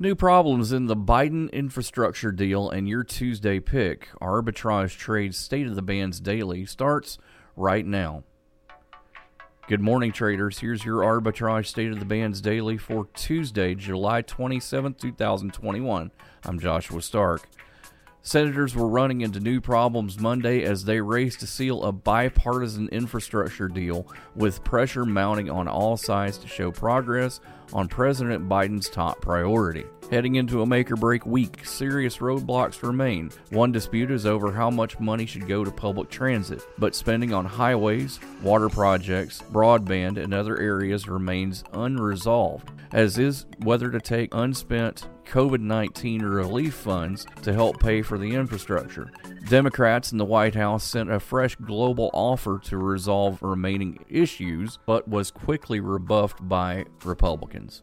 New problems in the Biden infrastructure deal and your Tuesday pick. Arbitrage Trade State of the Bands Daily starts right now. Good morning, traders. Here's your Arbitrage State of the Bands Daily for Tuesday, July 27, 2021. I'm Joshua Stark. Senators were running into new problems Monday as they raced to seal a bipartisan infrastructure deal, with pressure mounting on all sides to show progress on President Biden's top priority. Heading into a make or break week, serious roadblocks remain. One dispute is over how much money should go to public transit, but spending on highways, water projects, broadband, and other areas remains unresolved, as is whether to take unspent COVID 19 relief funds to help pay for the infrastructure. Democrats in the White House sent a fresh global offer to resolve remaining issues, but was quickly rebuffed by Republicans.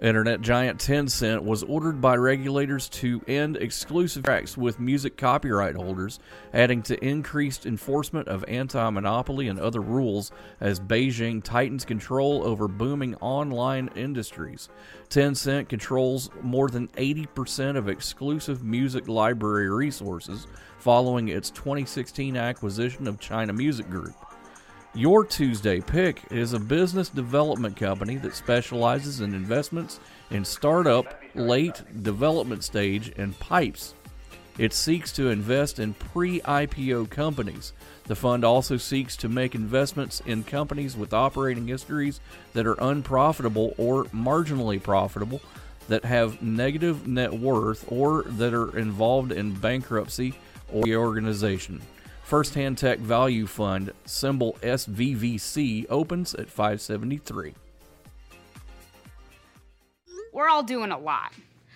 Internet giant Tencent was ordered by regulators to end exclusive tracks with music copyright holders, adding to increased enforcement of anti monopoly and other rules as Beijing tightens control over booming online industries. Tencent controls more than 80% of exclusive music library resources following its 2016 acquisition of China Music Group. Your Tuesday pick is a business development company that specializes in investments in startup, late development stage, and pipes. It seeks to invest in pre IPO companies. The fund also seeks to make investments in companies with operating histories that are unprofitable or marginally profitable, that have negative net worth, or that are involved in bankruptcy or reorganization. First Hand Tech Value Fund, symbol SVVC, opens at 573. We're all doing a lot.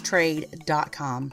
trade.com.